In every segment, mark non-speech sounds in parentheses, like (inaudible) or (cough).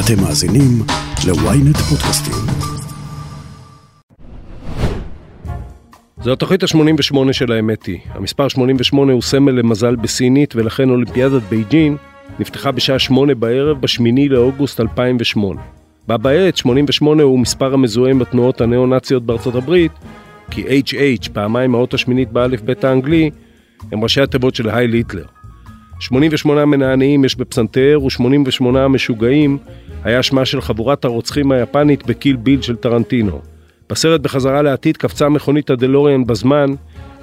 אתם מאזינים ל-ynet פודקאסטים. זו התוכנית ה-88 של האמת היא. המספר 88 הוא סמל למזל בסינית, ולכן אולימפיאדת בייג'ין נפתחה בשעה 8 בערב ב-8 לאוגוסט 2008. בה בעת 88 הוא מספר המזוהה עם התנועות הניאו-נאציות בארצות הברית, כי HH, פעמיים האות השמינית באלף בית האנגלי, הם ראשי התיבות של הייל היטלר. 88 מנענעים יש בפסנתר ו-88 משוגעים היה שמה של חבורת הרוצחים היפנית בקיל ביל של טרנטינו. בסרט בחזרה לעתיד קפצה מכונית הדלוריאן בזמן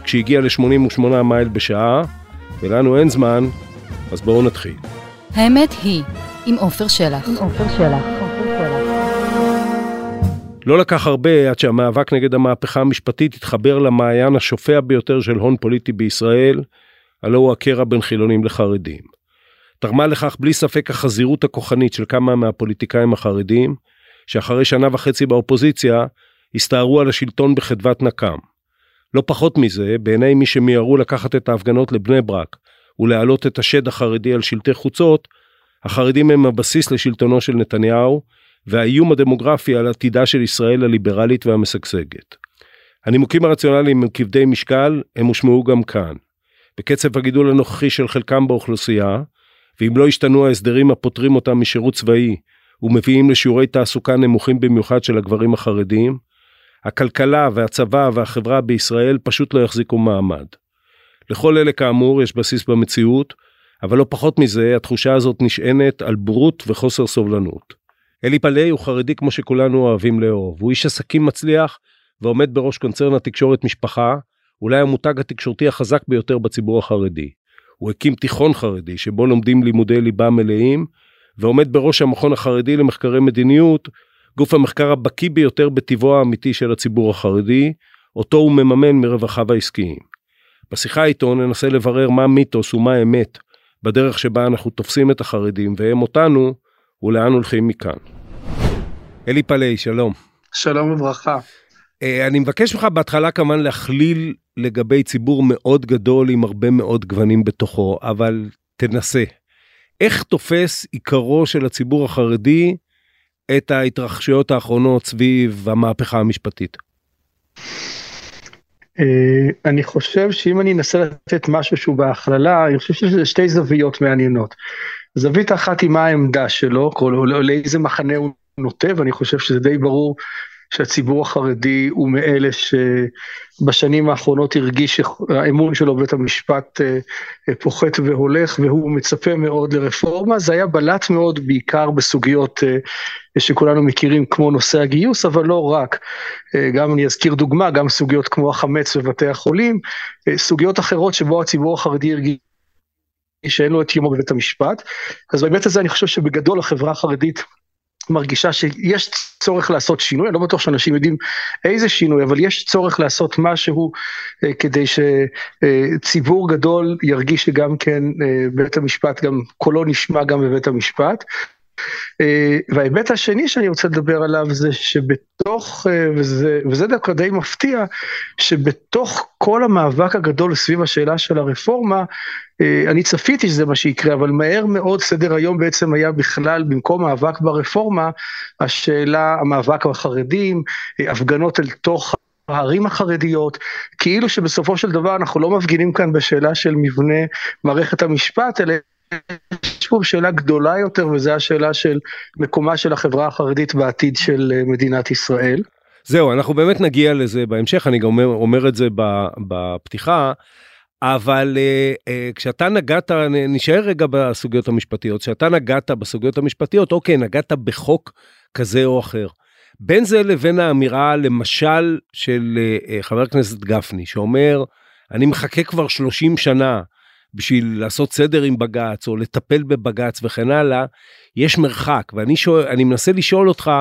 כשהגיעה ל-88 מייל בשעה, ולנו אין זמן, אז בואו נתחיל. האמת היא, עם עופר שלח. עם עופר שלח. לא לקח הרבה עד שהמאבק נגד המהפכה המשפטית התחבר למעיין השופע ביותר של הון פוליטי בישראל, הלא הוא הקרע בין חילונים לחרדים. תרמה לכך בלי ספק החזירות הכוחנית של כמה מהפוליטיקאים החרדים, שאחרי שנה וחצי באופוזיציה, הסתערו על השלטון בחדוות נקם. לא פחות מזה, בעיני מי שמיהרו לקחת את ההפגנות לבני ברק ולהעלות את השד החרדי על שלטי חוצות, החרדים הם הבסיס לשלטונו של נתניהו, והאיום הדמוגרפי על עתידה של ישראל הליברלית והמשגשגת. הנימוקים הרציונליים הם כבדי משקל, הם הושמעו גם כאן. בקצב הגידול הנוכחי של חלקם באוכלוסייה, ואם לא ישתנו ההסדרים הפוטרים אותם משירות צבאי ומביאים לשיעורי תעסוקה נמוכים במיוחד של הגברים החרדים, הכלכלה והצבא והחברה בישראל פשוט לא יחזיקו מעמד. לכל אלה כאמור יש בסיס במציאות, אבל לא פחות מזה, התחושה הזאת נשענת על בורות וחוסר סובלנות. אלי פלאי הוא חרדי כמו שכולנו אוהבים לאהוב, הוא איש עסקים מצליח ועומד בראש קונצרן התקשורת משפחה, אולי המותג התקשורתי החזק ביותר בציבור החרדי. הוא הקים תיכון חרדי שבו לומדים לימודי ליבה מלאים, ועומד בראש המכון החרדי למחקרי מדיניות, גוף המחקר הבקיא ביותר בטבעו האמיתי של הציבור החרדי, אותו הוא מממן מרווחיו העסקיים. בשיחה איתו ננסה לברר מה מיתוס ומה אמת בדרך שבה אנחנו תופסים את החרדים והם אותנו, ולאן הולכים מכאן. אלי פלאי, שלום. שלום וברכה. אה, אני מבקש ממך בהתחלה כמובן להכליל לגבי ציבור מאוד גדול עם הרבה מאוד גוונים בתוכו, אבל תנסה. איך תופס עיקרו של הציבור החרדי את ההתרחשויות האחרונות סביב המהפכה המשפטית? אה, אני חושב שאם אני אנסה לתת משהו שהוא בהכללה, אני חושב שזה שתי זוויות מעניינות. זווית אחת היא מה העמדה שלו, לאיזה מחנה הוא נוטה, ואני חושב שזה די ברור שהציבור החרדי הוא מאלה שבשנים האחרונות הרגיש שהאמון שלו בבית המשפט אה, אה, פוחת והולך והוא מצפה מאוד לרפורמה. זה היה בלט מאוד בעיקר בסוגיות אה, שכולנו מכירים כמו נושא הגיוס, אבל לא רק. גם אני אזכיר דוגמה, גם סוגיות כמו החמץ בבתי החולים, סוגיות אחרות שבו הציבור החרדי הרגיש שאין לו את יומו בבית המשפט. אז בהיבט הזה אני חושב שבגדול החברה החרדית מרגישה שיש צורך לעשות שינוי, אני לא בטוח שאנשים יודעים איזה שינוי, אבל יש צורך לעשות משהו אה, כדי שציבור גדול ירגיש שגם כן אה, בית המשפט, גם קולו נשמע גם בבית המשפט. אה, וההיבט השני שאני רוצה לדבר עליו זה שבתוך, אה, וזה, וזה דווקא די מפתיע, שבתוך כל המאבק הגדול סביב השאלה של הרפורמה, אה, אני צפיתי שזה מה שיקרה, אבל מהר מאוד סדר היום בעצם היה בכלל, במקום מאבק ברפורמה, השאלה, המאבק בחרדים, הפגנות אל תוך הערים החרדיות, כאילו שבסופו של דבר אנחנו לא מפגינים כאן בשאלה של מבנה מערכת המשפט, אלא יש פה שאלה גדולה יותר, וזו השאלה של מקומה של החברה החרדית בעתיד של אה, מדינת ישראל. זהו, אנחנו באמת נגיע לזה בהמשך, אני גם אומר, אומר את זה בפתיחה, אבל uh, uh, כשאתה נגעת, נשאר רגע בסוגיות המשפטיות, כשאתה נגעת בסוגיות המשפטיות, אוקיי, נגעת בחוק כזה או אחר. בין זה לבין האמירה, למשל, של uh, חבר הכנסת גפני, שאומר, אני מחכה כבר 30 שנה בשביל לעשות סדר עם בג"ץ או לטפל בבג"ץ וכן הלאה, יש מרחק. ואני שואל, מנסה לשאול אותך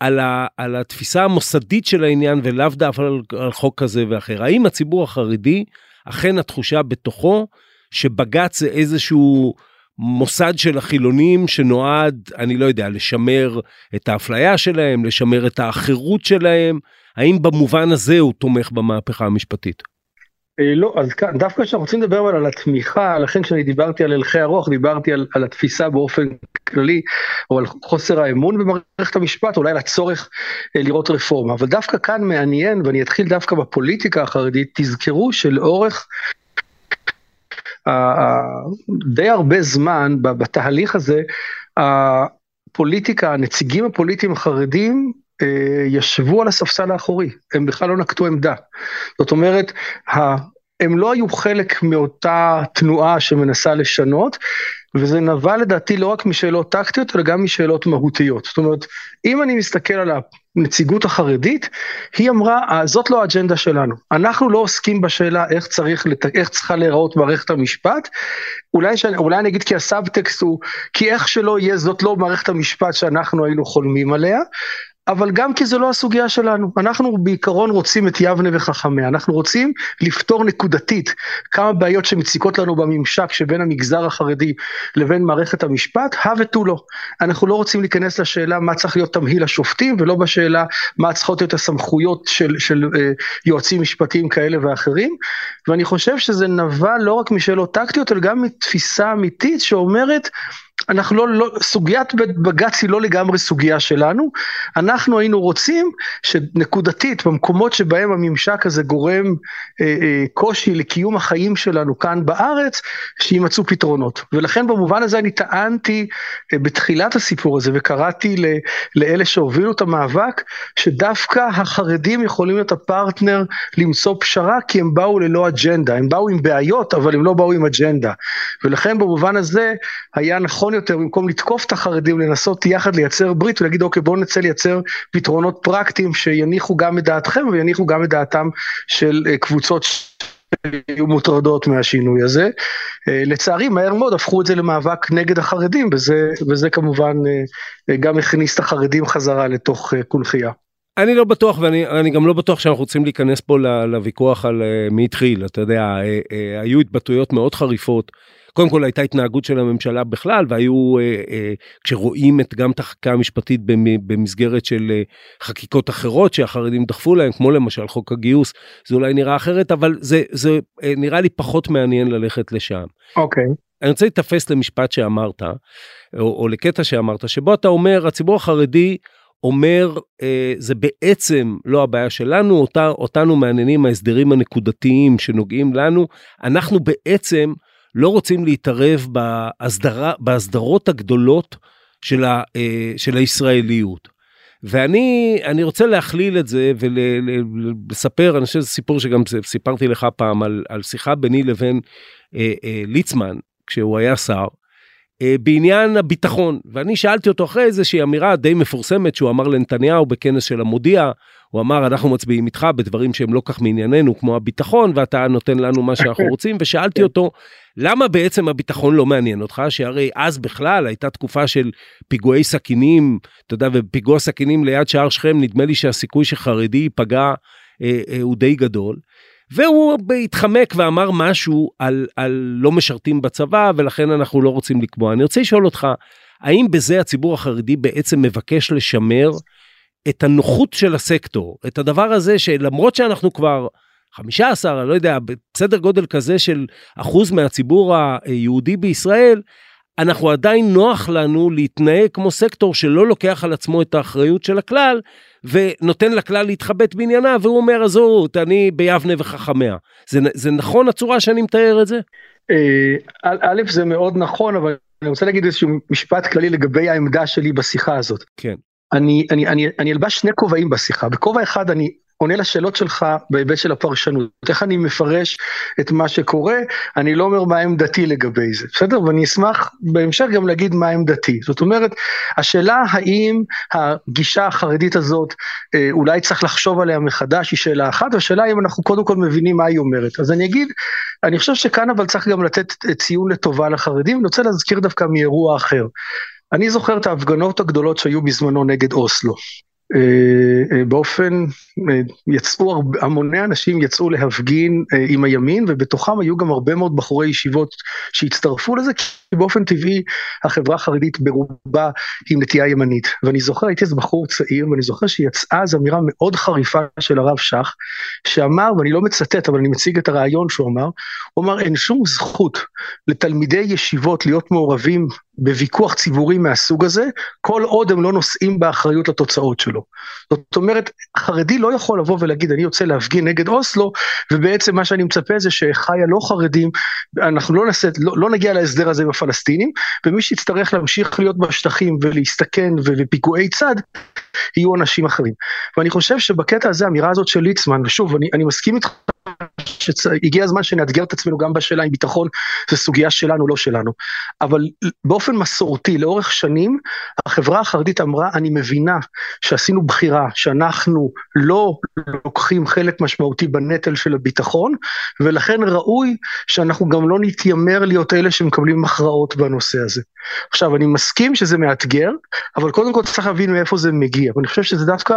על, ה, על התפיסה המוסדית של העניין ולאו דווקא על, על חוק כזה ואחר. האם הציבור החרדי, אכן התחושה בתוכו שבג"ץ זה איזשהו מוסד של החילונים שנועד, אני לא יודע, לשמר את האפליה שלהם, לשמר את האחרות שלהם, האם במובן הזה הוא תומך במהפכה המשפטית? אה, לא, אז כאן, דווקא כשאנחנו רוצים לדבר על התמיכה, לכן כשאני דיברתי על הלכי הרוח, דיברתי על, על התפיסה באופן כללי, או על חוסר האמון במערכת המשפט, אולי על הצורך אה, לראות רפורמה. אבל דווקא כאן מעניין, ואני אתחיל דווקא בפוליטיקה החרדית, תזכרו שלאורך די הרבה זמן בתהליך הזה, הפוליטיקה, הנציגים הפוליטיים החרדים, אה, ישבו על הספסל האחורי, הם בכלל לא נקטו עמדה. זאת אומרת, הם לא היו חלק מאותה תנועה שמנסה לשנות, וזה נבע לדעתי לא רק משאלות טקטיות, אלא גם משאלות מהותיות. זאת אומרת, אם אני מסתכל על הנציגות החרדית, היא אמרה, אה, זאת לא האג'נדה שלנו. אנחנו לא עוסקים בשאלה איך, צריך, איך צריכה להיראות מערכת המשפט. אולי, שאני, אולי אני אגיד כי הסאבטקסט הוא, כי איך שלא יהיה, זאת לא מערכת המשפט שאנחנו היינו חולמים עליה, אבל גם כי זו לא הסוגיה שלנו. אנחנו בעיקרון רוצים את יבנה וחכמיה, אנחנו רוצים לפתור נקודתית כמה בעיות שמציקות לנו בממשק שבין המגזר החרדי לבין מערכת המשפט, הא ותו לא. אנחנו לא רוצים להיכנס לשאלה מה צריך להיות תמהיל השופטים, ולא בשאלה מה צריכות להיות הסמכויות של, של אה, יועצים משפטיים כאלה ואחרים, ואני חושב שזה נבע לא רק משאלות טקטיות, אלא גם מתפיסה אמיתית שאומרת, אנחנו לא, לא, סוגיית בג"ץ היא לא לגמרי סוגיה שלנו, אנחנו היינו רוצים שנקודתית במקומות שבהם הממשק הזה גורם אה, אה, קושי לקיום החיים שלנו כאן בארץ, שימצאו פתרונות. ולכן במובן הזה אני טענתי אה, בתחילת הסיפור הזה וקראתי ל, לאלה שהובילו את המאבק, שדווקא החרדים יכולים להיות הפרטנר למצוא פשרה, כי הם באו ללא אג'נדה, הם באו עם בעיות אבל הם לא באו עם אג'נדה. ולכן במובן הזה היה נכון יותר, במקום לתקוף את החרדים, לנסות יחד לייצר ברית ולהגיד אוקיי בואו נצא לייצר פתרונות פרקטיים שיניחו גם את דעתכם ויניחו גם את דעתם של אה, קבוצות שהיו מוטרדות מהשינוי הזה. אה, לצערי מהר מאוד הפכו את זה למאבק נגד החרדים וזה, וזה כמובן אה, גם הכניס את החרדים חזרה לתוך קונכייה. אני לא בטוח ואני גם לא בטוח שאנחנו רוצים להיכנס פה לוויכוח על מי התחיל אתה יודע היו התבטאויות מאוד חריפות קודם כל הייתה התנהגות של הממשלה בכלל והיו אה, אה, כשרואים את גם את החקיקה המשפטית במסגרת של אה, חקיקות אחרות שהחרדים דחפו להם כמו למשל חוק הגיוס זה אולי נראה אחרת אבל זה זה נראה לי פחות מעניין ללכת לשם. אוקיי. Okay. אני רוצה להתאפס למשפט שאמרת או, או לקטע שאמרת שבו אתה אומר הציבור החרדי אומר אה, זה בעצם לא הבעיה שלנו אותה אותנו מעניינים ההסדרים הנקודתיים שנוגעים לנו אנחנו בעצם לא רוצים להתערב בהסדרה, בהסדרות הגדולות של, ה, אה, של הישראליות. ואני אני רוצה להכליל את זה ולספר, אני חושב שזה סיפור שגם סיפרתי לך פעם על, על שיחה ביני לבין אה, אה, ליצמן, כשהוא היה שר, בעניין הביטחון. ואני שאלתי אותו אחרי איזושהי אמירה די מפורסמת שהוא אמר לנתניהו בכנס של המודיע, הוא אמר אנחנו מצביעים איתך בדברים שהם לא כך מענייננו כמו הביטחון ואתה נותן לנו מה שאנחנו רוצים ושאלתי אותו למה בעצם הביטחון לא מעניין אותך שהרי אז בכלל הייתה תקופה של פיגועי סכינים אתה יודע ופיגוע סכינים ליד שער שכם נדמה לי שהסיכוי שחרדי ייפגע אה, אה, הוא די גדול. והוא התחמק ואמר משהו על, על לא משרתים בצבא ולכן אנחנו לא רוצים לקבוע. אני רוצה לשאול אותך, האם בזה הציבור החרדי בעצם מבקש לשמר את הנוחות של הסקטור, את הדבר הזה שלמרות שאנחנו כבר 15, אני לא יודע, בסדר גודל כזה של אחוז מהציבור היהודי בישראל, אנחנו עדיין נוח לנו להתנהג כמו סקטור שלא לוקח על עצמו את האחריות של הכלל ונותן לכלל להתחבט בעניינה והוא אומר עזוב אני ביבנה וחכמיה. זה, זה נכון הצורה שאני מתאר את זה? אה, א' זה מאוד נכון אבל אני רוצה להגיד איזשהו משפט כללי לגבי העמדה שלי בשיחה הזאת. כן. אני, אני, אני, אני אלבש שני כובעים בשיחה, בכובע אחד אני עונה לשאלות שלך בהיבט של הפרשנות, איך אני מפרש את מה שקורה, אני לא אומר מה עמדתי לגבי זה, בסדר? ואני אשמח בהמשך גם להגיד מה עמדתי. זאת אומרת, השאלה האם הגישה החרדית הזאת, אה, אולי צריך לחשוב עליה מחדש, היא שאלה אחת, והשאלה האם אנחנו קודם כל מבינים מה היא אומרת. אז אני אגיד, אני חושב שכאן אבל צריך גם לתת ציון לטובה לחרדים, אני רוצה להזכיר דווקא מאירוע אחר. אני זוכר את ההפגנות הגדולות שהיו בזמנו נגד אוסלו. אה, אה, באופן, אה, יצאו המוני אנשים יצאו להפגין עם הימין ובתוכם היו גם הרבה מאוד בחורי ישיבות שהצטרפו לזה כי באופן טבעי החברה החרדית ברובה היא נטייה ימנית ואני זוכר הייתי אז בחור צעיר ואני זוכר שיצאה אז אמירה מאוד חריפה של הרב שך שאמר ואני לא מצטט אבל אני מציג את הרעיון שהוא אמר הוא אמר אין שום זכות לתלמידי ישיבות להיות מעורבים בוויכוח ציבורי מהסוג הזה, כל עוד הם לא נושאים באחריות לתוצאות שלו. זאת אומרת, חרדי לא יכול לבוא ולהגיד, אני יוצא להפגין נגד אוסלו, ובעצם מה שאני מצפה זה שאחיי הלא חרדים, אנחנו לא, נעשה, לא, לא נגיע להסדר הזה הפלסטינים, ומי שיצטרך להמשיך להיות בשטחים ולהסתכן ופיגועי צד, יהיו אנשים אחרים. ואני חושב שבקטע הזה, האמירה הזאת של ליצמן, ושוב, אני, אני מסכים איתך שהגיע הזמן שנאתגר את עצמנו גם בשאלה אם ביטחון זה סוגיה שלנו, לא שלנו. אבל באופן מסורתי, לאורך שנים, החברה החרדית אמרה, אני מבינה שעשינו בחירה, שאנחנו לא לוקחים חלק משמעותי בנטל של הביטחון, ולכן ראוי שאנחנו גם לא נתיימר להיות אלה שמקבלים הכרעות בנושא הזה. עכשיו, אני מסכים שזה מאתגר, אבל קודם כל צריך להבין מאיפה זה מגיע, ואני חושב שזה דווקא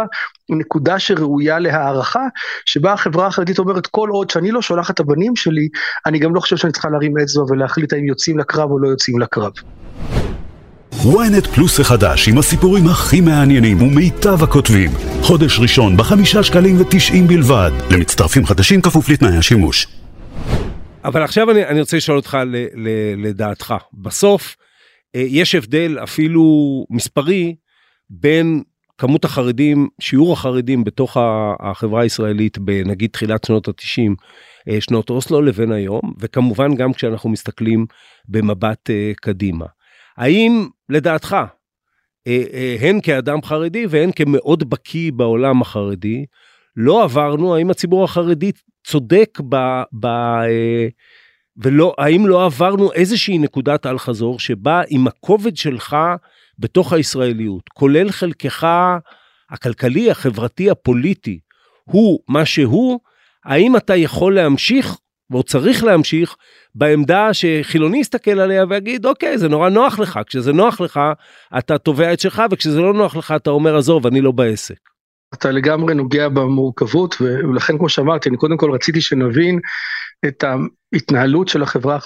נקודה שראויה להערכה, שבה החברה החרדית אומרת, כל עוד שאני לא שולח את הבנים שלי, אני גם לא חושב שאני צריכה להרים אצבע ולהחליט האם יוצאים לקרב או לא יוצאים לקרב. ynet פלוס החדש עם הסיפורים הכי מעניינים ומיטב הכותבים. חודש ראשון בחמישה שקלים ותשעים בלבד. למצטרפים חדשים כפוף לתנאי השימוש. אבל עכשיו אני, אני רוצה לשאול אותך ל, ל, לדעתך. בסוף אה, יש הבדל אפילו מספרי בין כמות החרדים, שיעור החרדים בתוך החברה הישראלית בנגיד תחילת שנות התשעים, אה, שנות אוסלו לבין היום, וכמובן גם כשאנחנו מסתכלים במבט אה, קדימה. האם לדעתך, אה, הן כאדם חרדי והן כמאוד בקיא בעולם החרדי, לא עברנו, האם הציבור החרדי צודק ב... ב ולא, האם לא עברנו איזושהי נקודת אל חזור שבה עם הכובד שלך בתוך הישראליות, כולל חלקך הכלכלי, החברתי, הפוליטי, הוא מה שהוא, האם אתה יכול להמשיך, או צריך להמשיך, בעמדה שחילוני יסתכל עליה ויגיד, אוקיי, זה נורא נוח לך, כשזה נוח לך, אתה תובע את שלך, וכשזה לא נוח לך, אתה אומר, עזוב, אני לא בעסק. אתה לגמרי נוגע במורכבות, ולכן, כמו שאמרתי, אני קודם כל רציתי שנבין את ההתנהלות של החברה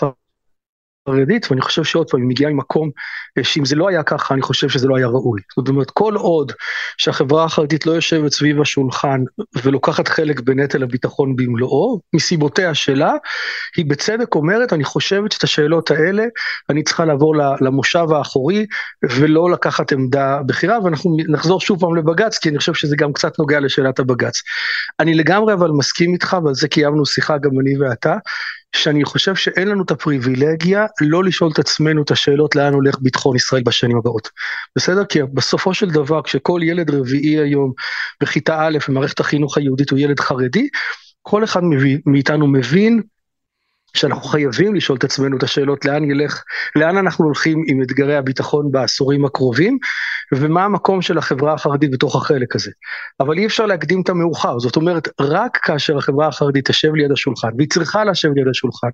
חרדית, ואני חושב שעוד פעם, היא מגיעה ממקום אה, שאם זה לא היה ככה, אני חושב שזה לא היה ראוי. זאת אומרת, כל עוד שהחברה החרדית לא יושבת סביב השולחן ולוקחת חלק בנטל הביטחון במלואו, מסיבותיה שלה, היא בצדק אומרת, אני חושבת שאת השאלות האלה, אני צריכה לעבור למושב האחורי ולא לקחת עמדה בכירה, ואנחנו נחזור שוב פעם לבג"ץ, כי אני חושב שזה גם קצת נוגע לשאלת הבג"ץ. אני לגמרי אבל מסכים איתך, ועל זה קיימנו שיחה גם אני ואתה, שאני חושב שאין לנו את הפריבילגיה לא לשאול את עצמנו את השאלות לאן הולך ביטחון ישראל בשנים הבאות. בסדר? כי בסופו של דבר כשכל ילד רביעי היום בכיתה א' במערכת החינוך היהודית הוא ילד חרדי, כל אחד מאיתנו מבין שאנחנו חייבים לשאול את עצמנו את השאלות לאן ילך, לאן אנחנו הולכים עם אתגרי הביטחון בעשורים הקרובים, ומה המקום של החברה החרדית בתוך החלק הזה. אבל אי אפשר להקדים את המאוחר, זאת אומרת, רק כאשר החברה החרדית תשב ליד השולחן, והיא צריכה לשבת ליד השולחן,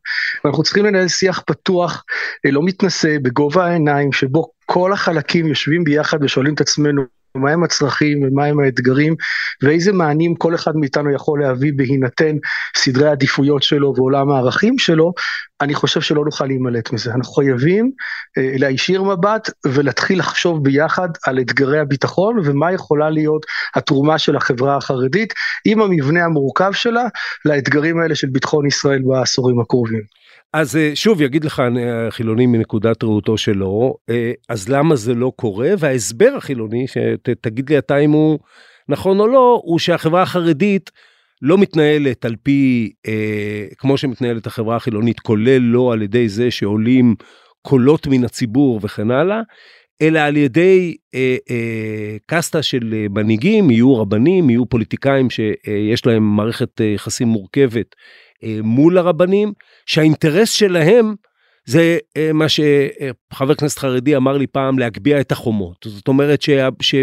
ואנחנו צריכים לנהל שיח פתוח, אה, לא מתנשא, בגובה העיניים, שבו כל החלקים יושבים ביחד ושואלים את עצמנו, מהם הצרכים ומהם האתגרים ואיזה מענים כל אחד מאיתנו יכול להביא בהינתן סדרי העדיפויות שלו ועולם הערכים שלו, אני חושב שלא נוכל להימלט מזה. אנחנו חייבים אה, להישיר מבט ולהתחיל לחשוב ביחד על אתגרי הביטחון ומה יכולה להיות התרומה של החברה החרדית עם המבנה המורכב שלה לאתגרים האלה של ביטחון ישראל בעשורים הקרובים. אז אה, שוב יגיד לך החילוני מנקודת ראותו שלו, אה, אז למה זה לא קורה? וההסבר החילוני, שתגיד לי אתה אם הוא נכון או לא, הוא שהחברה החרדית לא מתנהלת על פי, אה, כמו שמתנהלת החברה החילונית, כולל לא על ידי זה שעולים קולות מן הציבור וכן הלאה, אלא על ידי אה, אה, קסטה של מנהיגים, יהיו רבנים, יהיו פוליטיקאים שיש להם מערכת יחסים מורכבת אה, מול הרבנים, שהאינטרס שלהם זה אה, מה שחבר כנסת חרדי אמר לי פעם, להגביה את החומות. זאת אומרת ש... ש...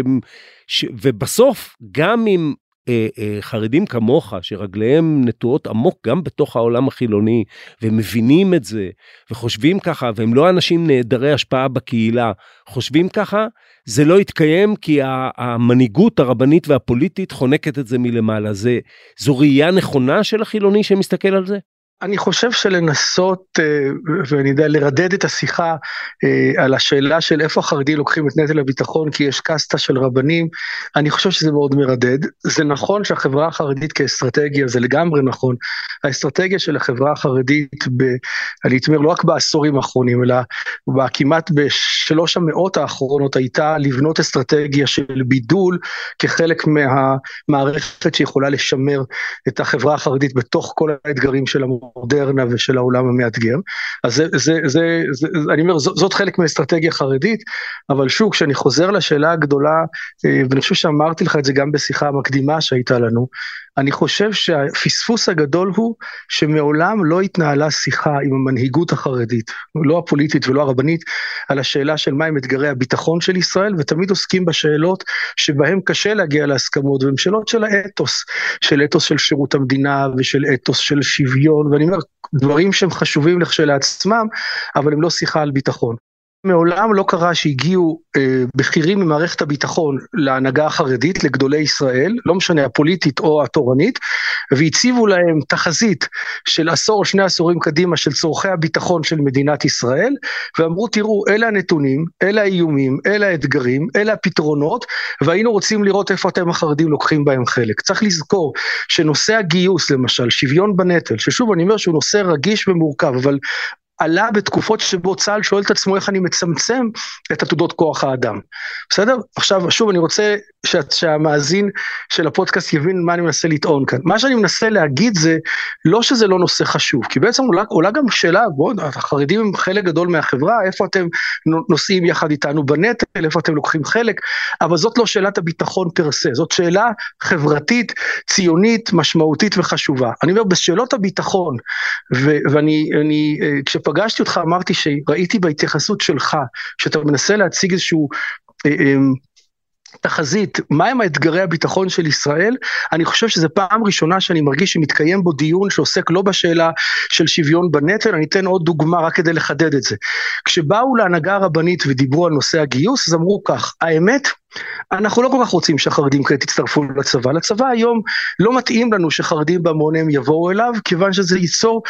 ש... ובסוף, גם אם אה, אה, חרדים כמוך, שרגליהם נטועות עמוק גם בתוך העולם החילוני, ומבינים את זה, וחושבים ככה, והם לא אנשים נעדרי השפעה בקהילה, חושבים ככה, זה לא יתקיים כי המנהיגות הרבנית והפוליטית חונקת את זה מלמעלה. זה, זו ראייה נכונה של החילוני שמסתכל על זה? אני חושב שלנסות, אה, ואני יודע, לרדד את השיחה אה, על השאלה של איפה החרדים לוקחים את נטל הביטחון כי יש קסטה של רבנים, אני חושב שזה מאוד מרדד. זה נכון שהחברה החרדית כאסטרטגיה, זה לגמרי נכון. האסטרטגיה של החברה החרדית, ב, אני אומר, לא רק בעשורים האחרונים, אלא כמעט בשלוש המאות האחרונות הייתה לבנות אסטרטגיה של בידול כחלק מהמערכת שיכולה לשמר את החברה החרדית בתוך כל האתגרים של המ... המודרנה ושל העולם המאתגר. אז זה, זה, זה, זה, אני אומר, זאת, חלק מאסטרטגיה חרדית, אבל שוב, כשאני חוזר לשאלה הגדולה, אה, ואני חושב שאמרתי לך את זה גם בשיחה המקדימה שהייתה לנו, אני חושב שהפספוס הגדול הוא שמעולם לא התנהלה שיחה עם המנהיגות החרדית, לא הפוליטית ולא הרבנית, על השאלה של מהם אתגרי הביטחון של ישראל, ותמיד עוסקים בשאלות שבהם קשה להגיע להסכמות, והן שאלות של האתוס, של אתוס של שירות המדינה ושל אתוס של שוויון, ואני אומר, דברים שהם חשובים לכשלעצמם, אבל הם לא שיחה על ביטחון. מעולם לא קרה שהגיעו אה, בכירים ממערכת הביטחון להנהגה החרדית, לגדולי ישראל, לא משנה הפוליטית או התורנית, והציבו להם תחזית של עשור או שני עשורים קדימה של צורכי הביטחון של מדינת ישראל, ואמרו תראו אלה הנתונים, אלה האיומים, אלה האתגרים, אלה הפתרונות, והיינו רוצים לראות איפה אתם החרדים לוקחים בהם חלק. צריך לזכור שנושא הגיוס למשל, שוויון בנטל, ששוב אני אומר שהוא נושא רגיש ומורכב, אבל עלה בתקופות שבו צה"ל שואל את עצמו איך אני מצמצם את עתודות כוח האדם. בסדר? עכשיו, שוב, אני רוצה שה, שהמאזין של הפודקאסט יבין מה אני מנסה לטעון כאן. מה שאני מנסה להגיד זה לא שזה לא נושא חשוב, כי בעצם עולה, עולה גם שאלה, בואו, החרדים הם חלק גדול מהחברה, איפה אתם נוסעים יחד איתנו בנטל, איפה אתם לוקחים חלק, אבל זאת לא שאלת הביטחון פר סה, זאת שאלה חברתית, ציונית, משמעותית וחשובה. אני אומר, בשאלות הביטחון, ו, ואני, אני, אה, כשפגשתי אותך אמרתי שראיתי בהתייחסות שלך, שאתה מנסה להציג איזשהו... תחזית, מהם האתגרי הביטחון של ישראל, אני חושב שזו פעם ראשונה שאני מרגיש שמתקיים בו דיון שעוסק לא בשאלה של שוויון בנטל, אני אתן עוד דוגמה רק כדי לחדד את זה. כשבאו להנהגה הרבנית ודיברו על נושא הגיוס, אז אמרו כך, האמת, אנחנו לא כל כך רוצים שהחרדים כעת יצטרפו לצבא. לצבא היום לא מתאים לנו שחרדים בהמוניהם יבואו אליו, כיוון שזה ייצור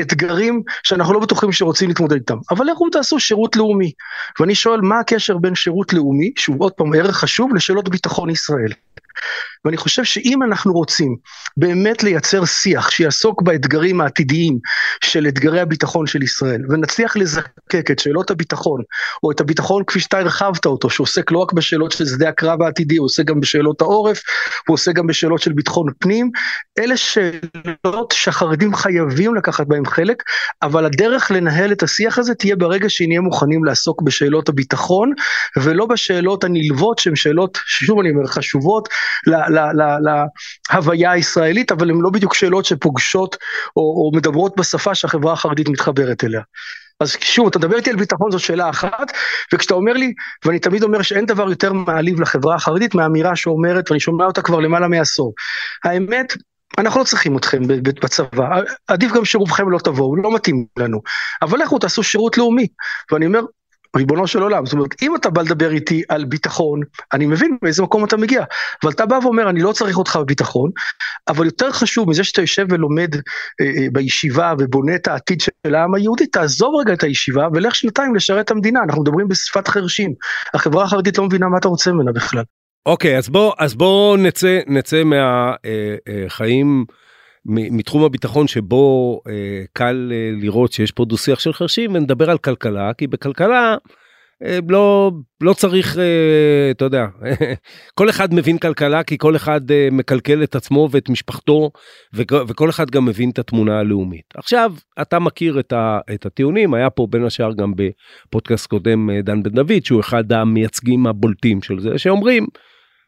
אתגרים שאנחנו לא בטוחים שרוצים להתמודד איתם. אבל לכו תעשו שירות לאומי. ואני שואל, מה הקשר בין שירות לאומי, שהוא עוד פעם ערך חשוב, לשאלות ביטחון ישראל? ואני חושב שאם אנחנו רוצים באמת לייצר שיח שיעסוק באתגרים העתידיים של אתגרי הביטחון של ישראל, ונצליח לזקק את שאלות הביטחון, או את הביטחון כפי שאתה הרחבת אותו, שעוסק לא רק בשאלות של שדה הקרב העתידי, הוא עוסק גם בשאלות העורף, הוא עוסק גם בשאלות של ביטחון פנים, אלה שאלות שהחרדים חייבים לקחת בהם חלק, אבל הדרך לנהל את השיח הזה תהיה ברגע שנהיה מוכנים לעסוק בשאלות הביטחון, ולא בשאלות הנלוות שהן שאלות, שוב אני אומר, חשובות להוויה הישראלית, אבל הן לא בדיוק שאלות שפוגשות או, או מדברות בשפה שהחברה החרדית מתחברת אליה. אז שוב, אתה מדבר איתי על ביטחון זו שאלה אחת, וכשאתה אומר לי, ואני תמיד אומר שאין דבר יותר מעליב לחברה החרדית מהאמירה שאומרת, ואני שומע אותה כבר למעלה מעשור. האמת, אנחנו לא צריכים אתכם בצבא, עדיף גם שרובכם לא תבואו, לא מתאים לנו. אבל לכו תעשו שירות לאומי. ואני אומר, ריבונו של עולם, זאת אומרת, אם אתה בא לדבר איתי על ביטחון, אני מבין מאיזה מקום אתה מגיע, אבל אתה בא ואומר, אני לא צריך אותך בביטחון, אבל יותר חשוב מזה שאתה יושב ולומד אה, אה, בישיבה ובונה את העתיד של העם היהודי, תעזוב רגע את הישיבה ולך שנתיים לשרת את המדינה, אנחנו מדברים בשפת חרשים. החברה החרדית לא מבינה מה אתה רוצה ממנה בכלל. אוקיי, אז בוא, אז בוא נצא, נצא מהחיים. אה, אה, מתחום הביטחון שבו אה, קל אה, לראות שיש פה דו שיח של חרשים ונדבר על כלכלה כי בכלכלה אה, לא לא צריך אה, אתה יודע (laughs) כל אחד מבין כלכלה כי כל אחד אה, מקלקל את עצמו ואת משפחתו וכל אחד גם מבין את התמונה הלאומית עכשיו אתה מכיר את, ה, את הטיעונים היה פה בין השאר גם בפודקאסט קודם אה, דן בן דוד שהוא אחד המייצגים הבולטים של זה שאומרים.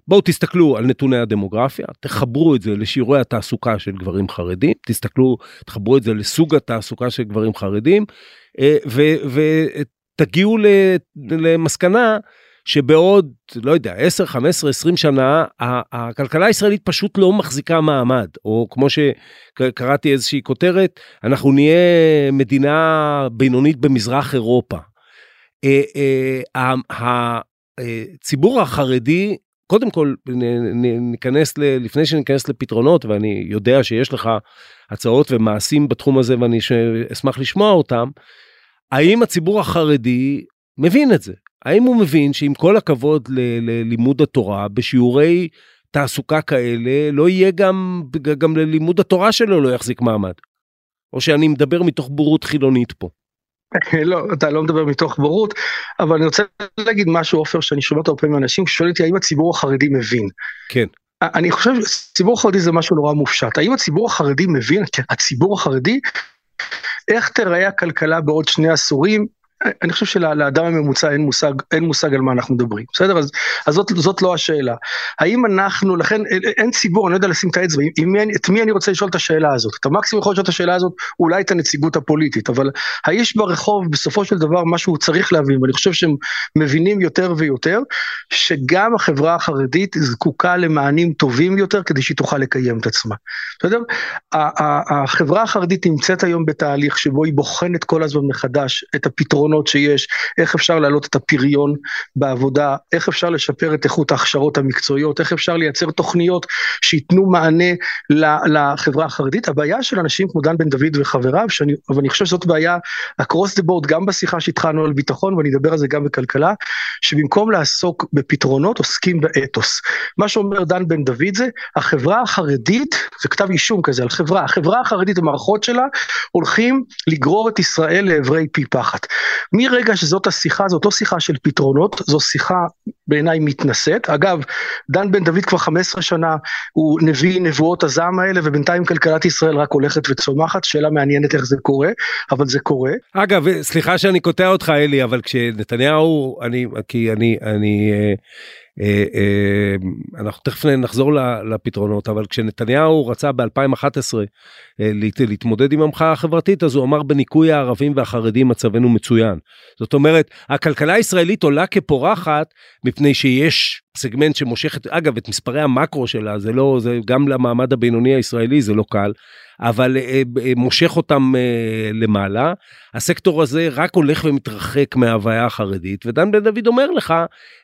בואו תסתכלו על נתוני הדמוגרפיה, תחברו את זה לשיעורי התעסוקה של גברים חרדים, תסתכלו, תחברו את זה לסוג התעסוקה של גברים חרדים, ותגיעו למסקנה שבעוד, לא יודע, 10, 15, 20 שנה, הכלכלה הישראלית פשוט לא מחזיקה מעמד, או כמו שקראתי איזושהי כותרת, אנחנו נהיה מדינה בינונית במזרח אירופה. הציבור החרדי קודם כל ניכנס ל, לפני שניכנס לפתרונות ואני יודע שיש לך הצעות ומעשים בתחום הזה ואני אשמח לשמוע אותם. האם הציבור החרדי מבין את זה? האם הוא מבין שעם כל הכבוד ללימוד התורה בשיעורי תעסוקה כאלה לא יהיה גם גם ללימוד התורה שלו לא יחזיק מעמד? או שאני מדבר מתוך בורות חילונית פה. (laughs) לא, אתה לא מדבר מתוך בורות, אבל אני רוצה להגיד משהו, עופר, שאני שומע אותו הרבה פעמים מאנשים, ששואל אותי האם הציבור החרדי מבין. כן. אני חושב שציבור החרדי זה משהו נורא מופשט. האם הציבור החרדי מבין, הציבור החרדי, איך תראה הכלכלה בעוד שני עשורים, אני חושב שלאדם הממוצע אין מושג, אין מושג על מה אנחנו מדברים, בסדר? אז, אז זאת, זאת לא השאלה. האם אנחנו, לכן אין ציבור, אני לא יודע לשים את האצבע, את מי אני רוצה לשאול את השאלה הזאת? אתה מקסימום יכול לשאול את השאלה הזאת, אולי את הנציגות הפוליטית, אבל האיש ברחוב בסופו של דבר מה שהוא צריך להבין, ואני חושב שהם מבינים יותר ויותר, שגם החברה החרדית זקוקה למענים טובים יותר כדי שהיא תוכל לקיים את עצמה, בסדר? החברה החרדית נמצאת היום בתהליך שבו היא בוחנת כל הזמן מחדש את הפתרון הפתרונות שיש, איך אפשר להעלות את הפריון בעבודה, איך אפשר לשפר את איכות ההכשרות המקצועיות, איך אפשר לייצר תוכניות שייתנו מענה לחברה החרדית. הבעיה של אנשים כמו דן בן דוד וחבריו, שאני, אבל אני חושב שזאת בעיה across the board, גם בשיחה שהתחלנו על ביטחון, ואני אדבר על זה גם בכלכלה, שבמקום לעסוק בפתרונות, עוסקים באתוס. מה שאומר דן בן דוד זה, החברה החרדית, זה כתב אישום כזה על חברה, החברה החרדית, המערכות שלה, הולכים לגרור את ישראל לעברי פי פחת. מרגע שזאת השיחה, זאת לא שיחה של פתרונות, זו שיחה בעיניי מתנשאת. אגב, דן בן דוד כבר 15 שנה הוא נביא נבואות הזעם האלה, ובינתיים כלכלת ישראל רק הולכת וצומחת, שאלה מעניינת איך זה קורה, אבל זה קורה. אגב, סליחה שאני קוטע אותך אלי, אבל כשנתניהו, אני, כי אני, אני... אה, אה, אנחנו תכף נחזור לפתרונות אבל כשנתניהו רצה ב2011 אה, להתמודד עם המחאה החברתית אז הוא אמר בניקוי הערבים והחרדים מצבנו מצוין. זאת אומרת הכלכלה הישראלית עולה כפורחת מפני שיש סגמנט שמושך את אגב את מספרי המקרו שלה זה לא זה גם למעמד הבינוני הישראלי זה לא קל אבל אה, אה, מושך אותם אה, למעלה. הסקטור הזה רק הולך ומתרחק מההוויה החרדית, ודן בן דוד אומר לך,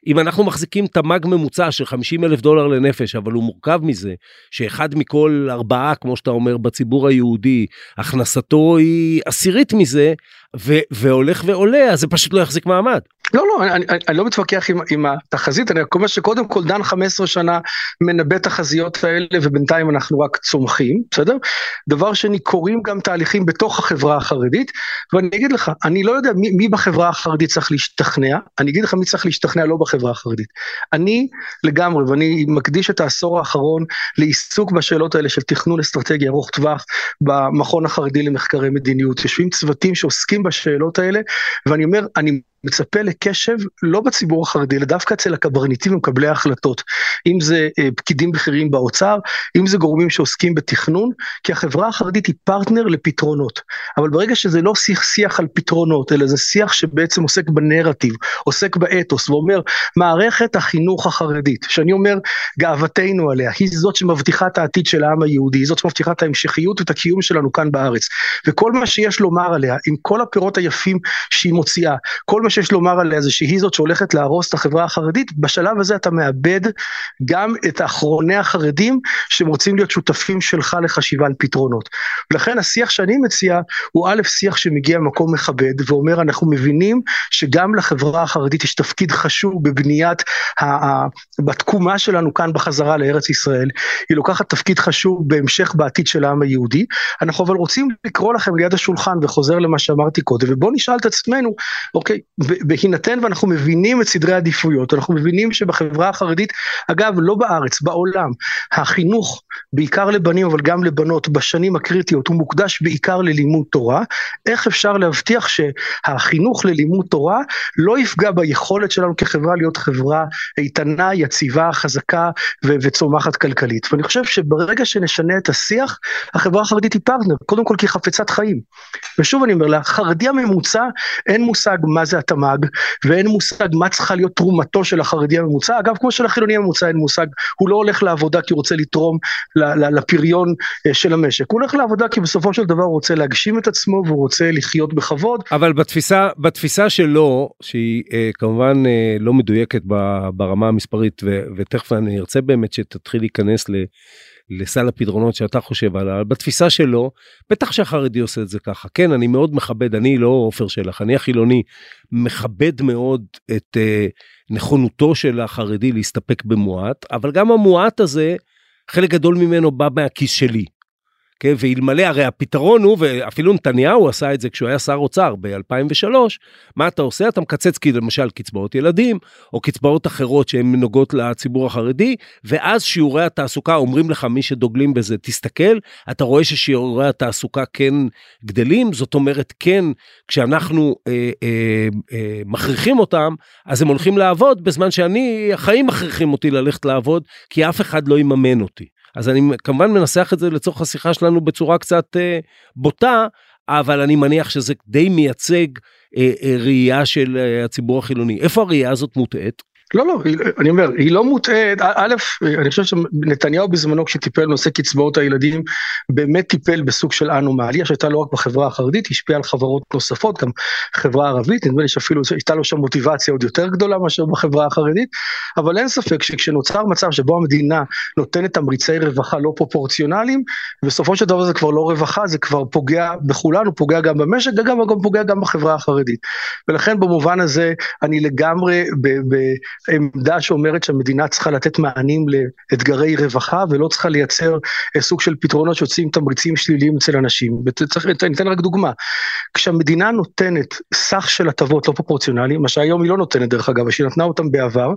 אם אנחנו מחזיקים תמ"ג ממוצע של 50 אלף דולר לנפש, אבל הוא מורכב מזה, שאחד מכל ארבעה, כמו שאתה אומר, בציבור היהודי, הכנסתו היא עשירית מזה, ו- והולך ועולה, אז זה פשוט לא יחזיק מעמד. לא, לא, אני, אני, אני לא מתווכח עם, עם התחזית, אני אומר שקודם כל דן 15 שנה מנבא תחזיות האלה ובינתיים אנחנו רק צומחים, בסדר? דבר שני, קורים גם תהליכים בתוך החברה החרדית, ואני אגיד לך, אני לא יודע מי, מי בחברה החרדית צריך להשתכנע, אני אגיד לך מי צריך להשתכנע לא בחברה החרדית. אני לגמרי, ואני מקדיש את העשור האחרון לעיסוק בשאלות האלה של תכנון אסטרטגי ארוך טווח במכון החרדי למחקרי מדיניות. יושבים צוותים שעוסקים בשאלות האלה, ואני אומר, אני מצפה לקשב לא בציבור החרדי, אלא דווקא אצל הקברניטים ומקבלי ההחלטות. אם זה אה, פקידים בכירים באוצר, אם זה גורמים שעוסקים בתכנון, כי החברה החרדית היא פרטנר לפתרונות. אבל ברגע שזה לא שיח, שיח על פתרונות, אלא זה שיח שבעצם עוסק בנרטיב, עוסק באתוס, ואומר, מערכת החינוך החרדית, שאני אומר, גאוותנו עליה, היא זאת שמבטיחה את העתיד של העם היהודי, היא זאת שמבטיחה את ההמשכיות ואת הקיום שלנו כאן בארץ. וכל מה שיש לומר עליה, עם כל הפירות היפים שהיא מוציאה, כל מה שיש לומר עליה זה שהיא זאת שהולכת להרוס את החברה החרדית, בשלב הזה אתה מאבד גם את אחרוני החרדים שרוצים להיות שותפים שלך לחשיבה על פתרונות. ולכן השיח שאני מציע הוא א', שיח שמגיע ממקום מכבד ואומר אנחנו מבינים שגם לחברה החרדית יש תפקיד חשוב בבניית, ה- בתקומה שלנו כאן בחזרה לארץ ישראל, היא לוקחת תפקיד חשוב בהמשך בעתיד של העם היהודי, אנחנו אבל רוצים לקרוא לכם ליד השולחן וחוזר למה שאמרתי קודם, ובואו נשאל את עצמנו, אוקיי, בהינתן ואנחנו מבינים את סדרי העדיפויות, אנחנו מבינים שבחברה החרדית, אגב, לא בארץ, בעולם, החינוך, בעיקר לבנים אבל גם לבנות, בשנים הקריטיות, הוא מוקדש בעיקר ללימוד תורה, איך אפשר להבטיח שהחינוך ללימוד תורה לא יפגע ביכולת שלנו כחברה להיות חברה איתנה, יציבה, חזקה ו- וצומחת כלכלית. ואני חושב שברגע שנשנה את השיח, החברה החרדית היא פרטנר, קודם כל כי חפצת חיים. ושוב אני אומר, לחרדי הממוצע אין מושג מה זה התמ"ג, ואין מושג מה צריכה להיות תרומתו של החרדי הממוצע. אגב, כמו שלחילוני הממוצע אין מושג, הוא לא הולך לעבודה כי הוא רוצה לתרום לפריון אה, של המשק, הוא הולך לעבודה כי בסופו של דבר הוא רוצה להגשים את עצמו והוא רוצה לחיות בכבוד. אבל בתפיסה, בתפיסה שלו, שהיא אה, כמובן אה, לא מדויקת ברמה המספרית, ותכף אני ארצה באמת שתתחיל להיכנס ל... לסל הפתרונות שאתה חושב עליו, בתפיסה שלו, בטח שהחרדי עושה את זה ככה. כן, אני מאוד מכבד, אני לא עופר שלך, אני החילוני, מכבד מאוד את uh, נכונותו של החרדי להסתפק במועט, אבל גם המועט הזה, חלק גדול ממנו בא מהכיס שלי. כן, ואלמלא הרי הפתרון הוא, ואפילו נתניהו עשה את זה כשהוא היה שר אוצר ב-2003, מה אתה עושה? אתה מקצץ כי למשל קצבאות ילדים, או קצבאות אחרות שהן נוגעות לציבור החרדי, ואז שיעורי התעסוקה אומרים לך מי שדוגלים בזה, תסתכל, אתה רואה ששיעורי התעסוקה כן גדלים, זאת אומרת כן, כשאנחנו אה, אה, אה, מכריחים אותם, אז הם הולכים לעבוד, בזמן שאני, החיים מכריחים אותי ללכת לעבוד, כי אף אחד לא יממן אותי. אז אני כמובן מנסח את זה לצורך השיחה שלנו בצורה קצת אה, בוטה, אבל אני מניח שזה די מייצג אה, אה, ראייה של אה, הציבור החילוני. איפה הראייה הזאת מוטעית? לא, לא, אני אומר, היא לא מוטעית, א', אני חושב שנתניהו בזמנו כשטיפל בנושא קצבאות הילדים, באמת טיפל בסוג של אנומליה שהייתה לא רק בחברה החרדית, השפיעה על חברות נוספות, גם חברה ערבית, נדמה לי שאפילו הייתה לו שם מוטיבציה עוד יותר גדולה מאשר בחברה החרדית, אבל אין ספק שכשנוצר מצב שבו המדינה נותנת תמריצי רווחה לא פרופורציונליים, בסופו של דבר זה כבר לא רווחה, זה כבר פוגע בכולנו, פוגע גם במשק, וגם גם פוגע גם בחברה החרדית. ולכן במובן הזה, אני לגמרי, ב, ב, עמדה שאומרת שהמדינה צריכה לתת מענים לאתגרי רווחה ולא צריכה לייצר אה, סוג של פתרונות שיוצאים תמריצים שליליים אצל אנשים. אני אתן רק דוגמה, כשהמדינה נותנת סך של הטבות לא פרופורציונליים, מה שהיום היא לא נותנת דרך אגב, שהיא נתנה אותם בעבר,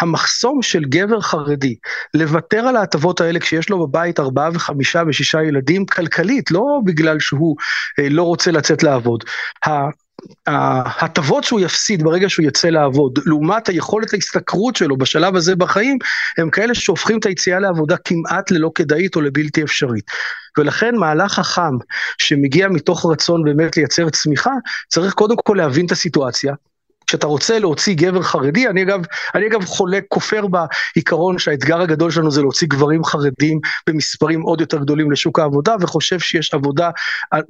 המחסום של גבר חרדי לוותר על ההטבות האלה כשיש לו בבית ארבעה וחמישה ושישה ילדים כלכלית, לא בגלל שהוא אה, לא רוצה לצאת לעבוד. ההטבות שהוא יפסיד ברגע שהוא יצא לעבוד, לעומת היכולת ההשתכרות שלו בשלב הזה בחיים, הם כאלה שהופכים את היציאה לעבודה כמעט ללא כדאית או לבלתי אפשרית. ולכן מהלך חכם שמגיע מתוך רצון באמת לייצר צמיחה, צריך קודם כל להבין את הסיטואציה, כשאתה רוצה להוציא גבר חרדי, אני אגב, אני אגב חולק, כופר בעיקרון שהאתגר הגדול שלנו זה להוציא גברים חרדים במספרים עוד יותר גדולים לשוק העבודה, וחושב שיש עבודה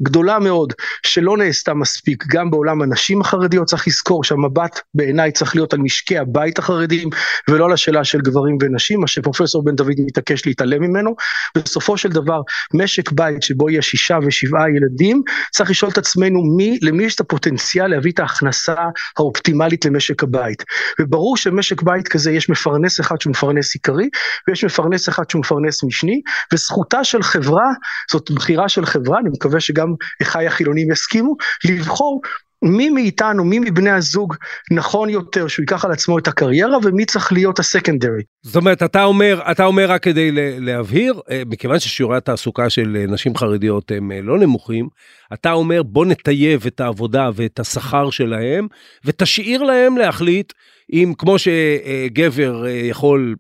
גדולה מאוד שלא נעשתה מספיק, גם בעולם הנשים החרדיות, צריך לזכור שהמבט בעיניי צריך להיות על משקי הבית החרדים, ולא על השאלה של גברים ונשים, מה שפרופסור בן דוד מתעקש להתעלם ממנו. בסופו של דבר, משק בית שבו יש שישה ושבעה ילדים, צריך לשאול את עצמנו מי, למי יש את הפוטנציאל להביא את ההכנסה האופטימית. אופטימלית למשק הבית. וברור שמשק בית כזה יש מפרנס אחד שהוא מפרנס עיקרי, ויש מפרנס אחד שהוא מפרנס משני, וזכותה של חברה, זאת בחירה של חברה, אני מקווה שגם אחיי החילונים יסכימו, לבחור מי מאיתנו, מי מבני הזוג נכון יותר שהוא ייקח על עצמו את הקריירה ומי צריך להיות הסקנדרי. זאת אומרת אתה אומר אתה אומר רק כדי להבהיר אה, מכיוון ששיעורי התעסוקה של אה, נשים חרדיות הם אה, לא נמוכים אתה אומר בוא נטייב את העבודה ואת השכר שלהם ותשאיר להם להחליט אם כמו שגבר יכול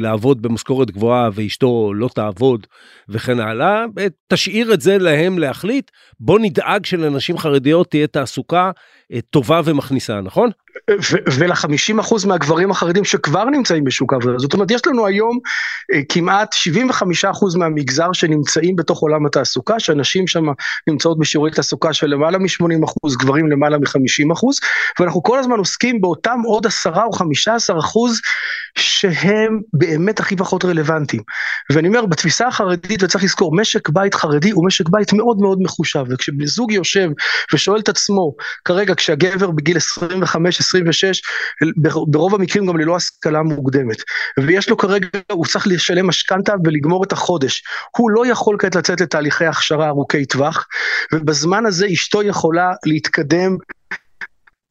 לעבוד במשכורת גבוהה ואשתו לא תעבוד וכן הלאה, תשאיר את זה להם להחליט, בוא נדאג שלנשים חרדיות תהיה תעסוקה אה, טובה ומכניסה, נכון? ול-50% מהגברים החרדים שכבר נמצאים בשוק העבודה. זאת אומרת, יש לנו היום אה, כמעט 75% מהמגזר שנמצאים בתוך עולם התעסוקה, שאנשים שם נמצאות בשיעורי תעסוקה של למעלה מ-80%, גברים למעלה מ-50%, ואנחנו כל הזמן עוסקים באותם עוד 10 או 15% שהם באמת הכי פחות רלוונטיים. ואני אומר, בתפיסה החרדית, וצריך לזכור, משק בית חרדי הוא משק בית מאוד מאוד מחושב, וכשזוג יושב ושואל את עצמו, כרגע כשהגבר בגיל 25, 26, ברוב המקרים גם ללא השכלה מוקדמת, ויש לו כרגע, הוא צריך לשלם משכנתה ולגמור את החודש. הוא לא יכול כעת לצאת לתהליכי הכשרה ארוכי טווח, ובזמן הזה אשתו יכולה להתקדם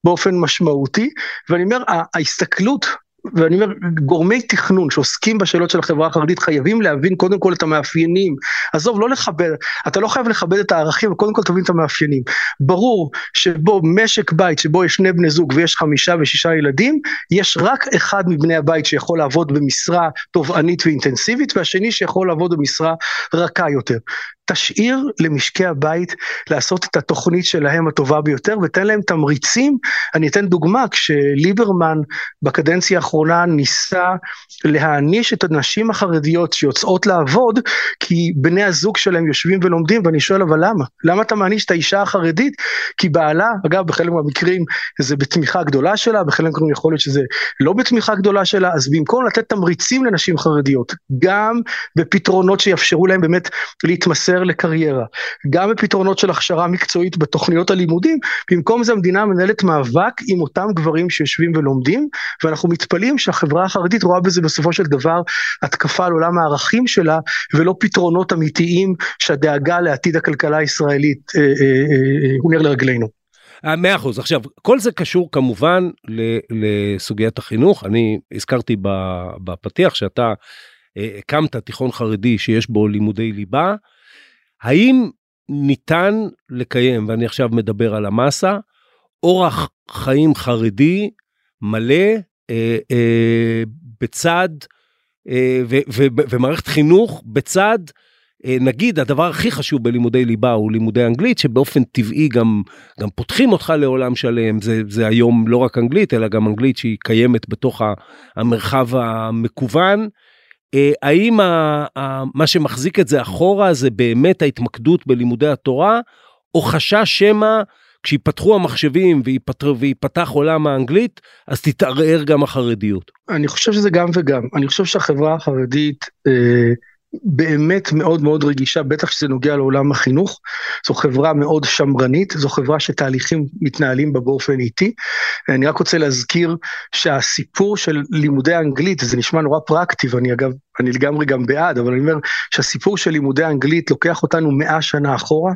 באופן משמעותי, ואני אומר, ההסתכלות ואני אומר, גורמי תכנון שעוסקים בשאלות של החברה החרדית חייבים להבין קודם כל את המאפיינים. עזוב, לא לכבד, אתה לא חייב לכבד את הערכים, קודם כל תבין את המאפיינים. ברור שבו משק בית שבו יש שני בני זוג ויש חמישה ושישה ילדים, יש רק אחד מבני הבית שיכול לעבוד במשרה תובענית ואינטנסיבית, והשני שיכול לעבוד במשרה רכה יותר. תשאיר למשקי הבית לעשות את התוכנית שלהם הטובה ביותר ותן להם תמריצים. אני אתן דוגמה, כשליברמן בקדנציה האחרונה ניסה להעניש את הנשים החרדיות שיוצאות לעבוד, כי בני הזוג שלהם יושבים ולומדים, ואני שואל אבל למה? למה אתה מעניש את האישה החרדית? כי בעלה, אגב בחלק מהמקרים זה בתמיכה גדולה שלה, בחלק מהמקרים יכול להיות שזה לא בתמיכה גדולה שלה, אז במקום לתת תמריצים לנשים חרדיות, גם בפתרונות שיאפשרו להם באמת להתמסר לקריירה, גם בפתרונות של הכשרה מקצועית בתוכניות הלימודים, במקום זה המדינה מנהלת מאבק עם אותם גברים שיושבים ולומדים, ואנחנו מתפלאים שהחברה החרדית רואה בזה בסופו של דבר התקפה על עולם הערכים שלה, ולא פתרונות אמיתיים שהדאגה לעתיד הכלכלה הישראלית אה, אה, אה, הוא נר לרגלינו. אה, מאה אחוז. עכשיו, כל זה קשור כמובן לסוגיית החינוך. אני הזכרתי בפתיח שאתה הקמת תיכון חרדי שיש בו לימודי ליבה. האם ניתן לקיים, ואני עכשיו מדבר על המסה, אורח חיים חרדי מלא בצד, אה, ו, ו, ו, ומערכת חינוך בצד, אה, נגיד הדבר הכי חשוב בלימודי ליבה הוא לימודי אנגלית, שבאופן טבעי גם, גם פותחים אותך לעולם שלם, זה, זה היום לא רק אנגלית, אלא גם אנגלית שהיא קיימת בתוך המרחב המקוון. אה, האם ה, ה, מה שמחזיק את זה אחורה זה באמת ההתמקדות בלימודי התורה, או חשש שמא כשיפתחו המחשבים ויפתח עולם האנגלית, אז תתערער גם החרדיות? אני חושב שזה גם וגם. אני חושב שהחברה החרדית... אה... באמת מאוד מאוד רגישה, בטח שזה נוגע לעולם החינוך. זו חברה מאוד שמרנית, זו חברה שתהליכים מתנהלים בה באופן איטי. אני רק רוצה להזכיר שהסיפור של לימודי האנגלית, זה נשמע נורא פרקטי, ואני אגב אני לגמרי גם בעד, אבל אני אומר שהסיפור של לימודי האנגלית לוקח אותנו מאה שנה אחורה.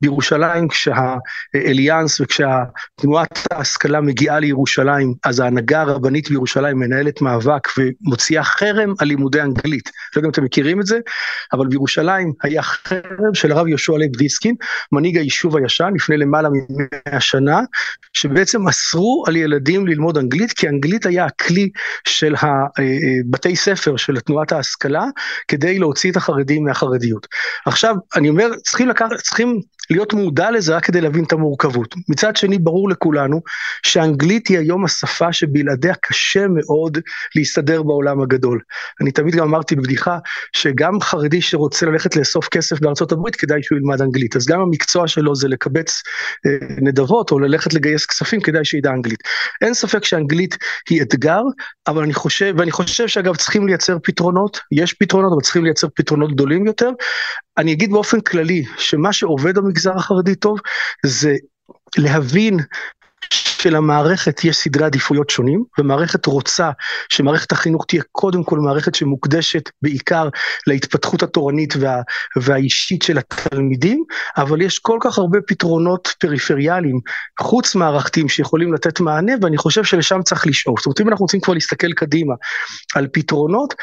בירושלים כשהאליאנס וכשהתנועת ההשכלה מגיעה לירושלים, אז ההנהגה הרבנית בירושלים מנהלת מאבק ומוציאה חרם על לימודי אנגלית. לא יודע אם אתם מכירים את זה, אבל בירושלים היה חרם של הרב יהושע לייב דיסקין, מנהיג היישוב הישן לפני למעלה ממאה שנה, שבעצם אסרו על ילדים ללמוד אנגלית, כי אנגלית היה הכלי של אה, אה, ספר של תנועת ההשכלה כדי להוציא את החרדים מהחרדיות. עכשיו, אני אומר, צריכים לקחת, צריכים להיות מודע לזה רק כדי להבין את המורכבות. מצד שני, ברור לכולנו שאנגלית היא היום השפה שבלעדיה קשה מאוד להסתדר בעולם הגדול. אני תמיד גם אמרתי בבדיחה, שגם חרדי שרוצה ללכת לאסוף כסף בארצות הברית, כדאי שהוא ילמד אנגלית. אז גם המקצוע שלו זה לקבץ אה, נדבות או ללכת לגייס כספים, כדאי שידע אנגלית. אין ספק שאנגלית היא אתגר, אבל אני חושב, ואני חושב שאגב צריכים לייצר פתרונות, יש פתרונות, אבל צריכים לייצר פתרונות גדולים יותר. אני אגיד באופן כללי, שמה שעובד במגזר החרדי טוב, זה להבין שלמערכת יש סדרי עדיפויות שונים, ומערכת רוצה שמערכת החינוך תהיה קודם כל מערכת שמוקדשת בעיקר להתפתחות התורנית וה, והאישית של התלמידים, אבל יש כל כך הרבה פתרונות פריפריאליים, חוץ מערכתיים, שיכולים לתת מענה, ואני חושב שלשם צריך לשאוף. זאת אומרת, אם אנחנו רוצים כבר להסתכל קדימה על פתרונות,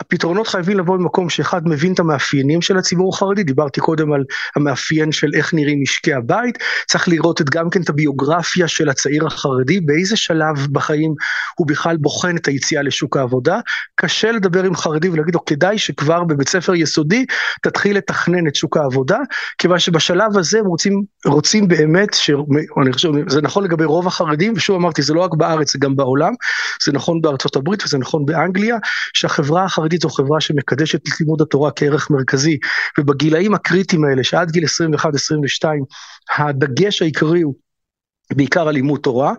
הפתרונות חייבים לבוא ממקום שאחד מבין את המאפיינים של הציבור החרדי, דיברתי קודם על המאפיין של איך נראים משקי הבית, צריך לראות את גם כן את הביוגרפיה של הצעיר החרדי, באיזה שלב בחיים הוא בכלל בוחן את היציאה לשוק העבודה. קשה לדבר עם חרדי ולהגיד לו כדאי שכבר בבית ספר יסודי תתחיל לתכנן את שוק העבודה, כיוון שבשלב הזה הם רוצים, רוצים באמת, ש... אני חושב, זה נכון לגבי רוב החרדים, ושוב אמרתי, זה לא רק בארץ, זה גם בעולם, זה נכון בארצות הברית וזה נכון באנגליה, שהחברה החרדית החרדית זו חברה שמקדשת את לימוד התורה כערך מרכזי, ובגילאים הקריטיים האלה, שעד גיל 21-22, הדגש העיקרי הוא בעיקר על לימוד תורה,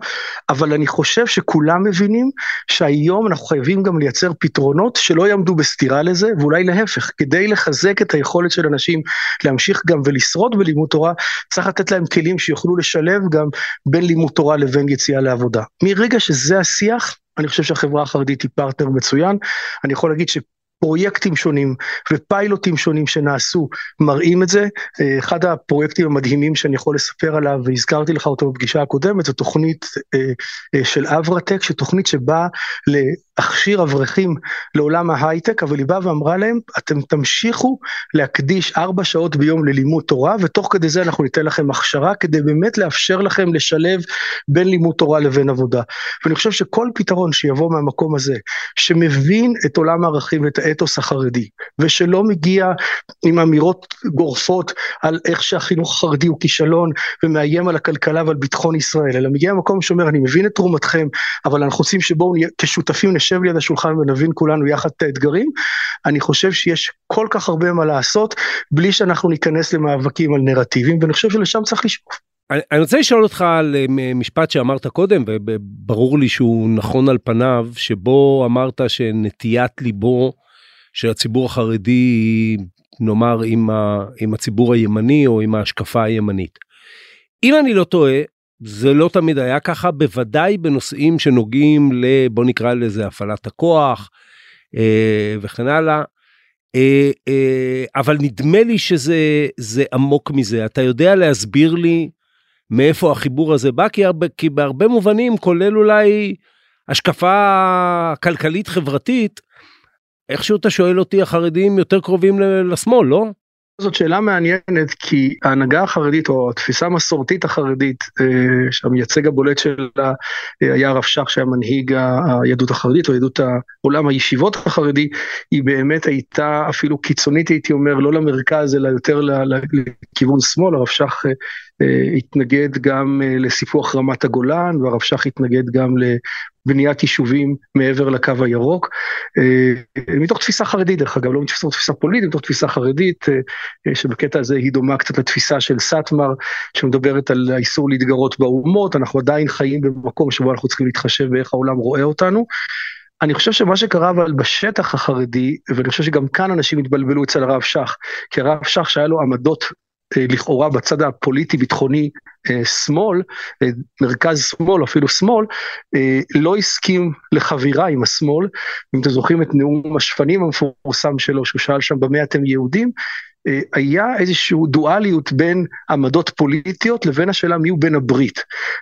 אבל אני חושב שכולם מבינים שהיום אנחנו חייבים גם לייצר פתרונות שלא יעמדו בסתירה לזה, ואולי להפך, כדי לחזק את היכולת של אנשים להמשיך גם ולשרוד בלימוד תורה, צריך לתת להם כלים שיוכלו לשלב גם בין לימוד תורה לבין יציאה לעבודה. מרגע שזה השיח, אני חושב שהחברה החרדית היא פרטנר מצוין. אני יכול להגיד ש... פרויקטים שונים ופיילוטים שונים שנעשו מראים את זה. אחד הפרויקטים המדהימים שאני יכול לספר עליו, והזכרתי לך אותו בפגישה הקודמת, זו תוכנית של אברטק, שתוכנית שבאה להכשיר אברכים לעולם ההייטק, אבל היא באה ואמרה להם, אתם תמשיכו להקדיש ארבע שעות ביום ללימוד תורה, ותוך כדי זה אנחנו ניתן לכם הכשרה, כדי באמת לאפשר לכם לשלב בין לימוד תורה לבין עבודה. ואני חושב שכל פתרון שיבוא מהמקום הזה, שמבין את עולם הערכים ואת האתוס החרדי, ושלא מגיע עם אמירות גורפות על איך שהחינוך החרדי הוא כישלון, ומאיים על הכלכלה ועל ביטחון ישראל, אלא מגיע ממקום שאומר, אני מבין את תרומתכם, אבל אנחנו רוצים שבואו כשותפים נשב ליד השולחן ונבין כולנו יחד את האתגרים, אני חושב שיש כל כך הרבה מה לעשות, בלי שאנחנו ניכנס למאבקים על נרטיבים, ואני חושב שלשם צריך לשאוף. אני, אני רוצה לשאול אותך על אה, משפט שאמרת קודם וברור לי שהוא נכון על פניו שבו אמרת שנטיית ליבו של הציבור החרדי נאמר עם, ה, עם הציבור הימני או עם ההשקפה הימנית. אם אני לא טועה זה לא תמיד היה ככה בוודאי בנושאים שנוגעים לבוא נקרא לזה הפעלת הכוח אה, וכן הלאה. אה, אה, אבל נדמה לי שזה זה עמוק מזה אתה יודע להסביר לי מאיפה החיבור הזה בא, כי, הרבה, כי בהרבה מובנים, כולל אולי השקפה כלכלית חברתית, איכשהו אתה שואל אותי, החרדים יותר קרובים לשמאל, לא? זאת שאלה מעניינת כי ההנהגה החרדית או התפיסה המסורתית החרדית אה, שהמייצג הבולט שלה אה, היה הרב שך שהיה מנהיג היהדות החרדית או יהדות עולם הישיבות החרדי היא באמת הייתה אפילו קיצונית הייתי אומר לא למרכז אלא יותר לכיוון שמאל הרב שך אה, התנגד גם לסיפוח רמת הגולן והרב שך התנגד גם בניית יישובים מעבר לקו הירוק, אה, מתוך תפיסה חרדית דרך אגב, לא מתוך תפיסה פוליטית, מתוך תפיסה חרדית, אה, אה, שבקטע הזה היא דומה קצת לתפיסה של סאטמר, שמדברת על האיסור להתגרות באומות, אנחנו עדיין חיים במקום שבו אנחנו צריכים להתחשב באיך העולם רואה אותנו. אני חושב שמה שקרה אבל בשטח החרדי, ואני חושב שגם כאן אנשים התבלבלו אצל הרב שך, כי הרב שך שהיה לו עמדות לכאורה בצד הפוליטי-ביטחוני אה, שמאל, אה, מרכז שמאל, אפילו שמאל, אה, לא הסכים לחבירה עם השמאל. אם אתם זוכרים את נאום השפנים המפורסם שלו, שהוא שאל שם במה אתם יהודים, היה איזושהי דואליות בין עמדות פוליטיות לבין השאלה מי הוא בן הברית.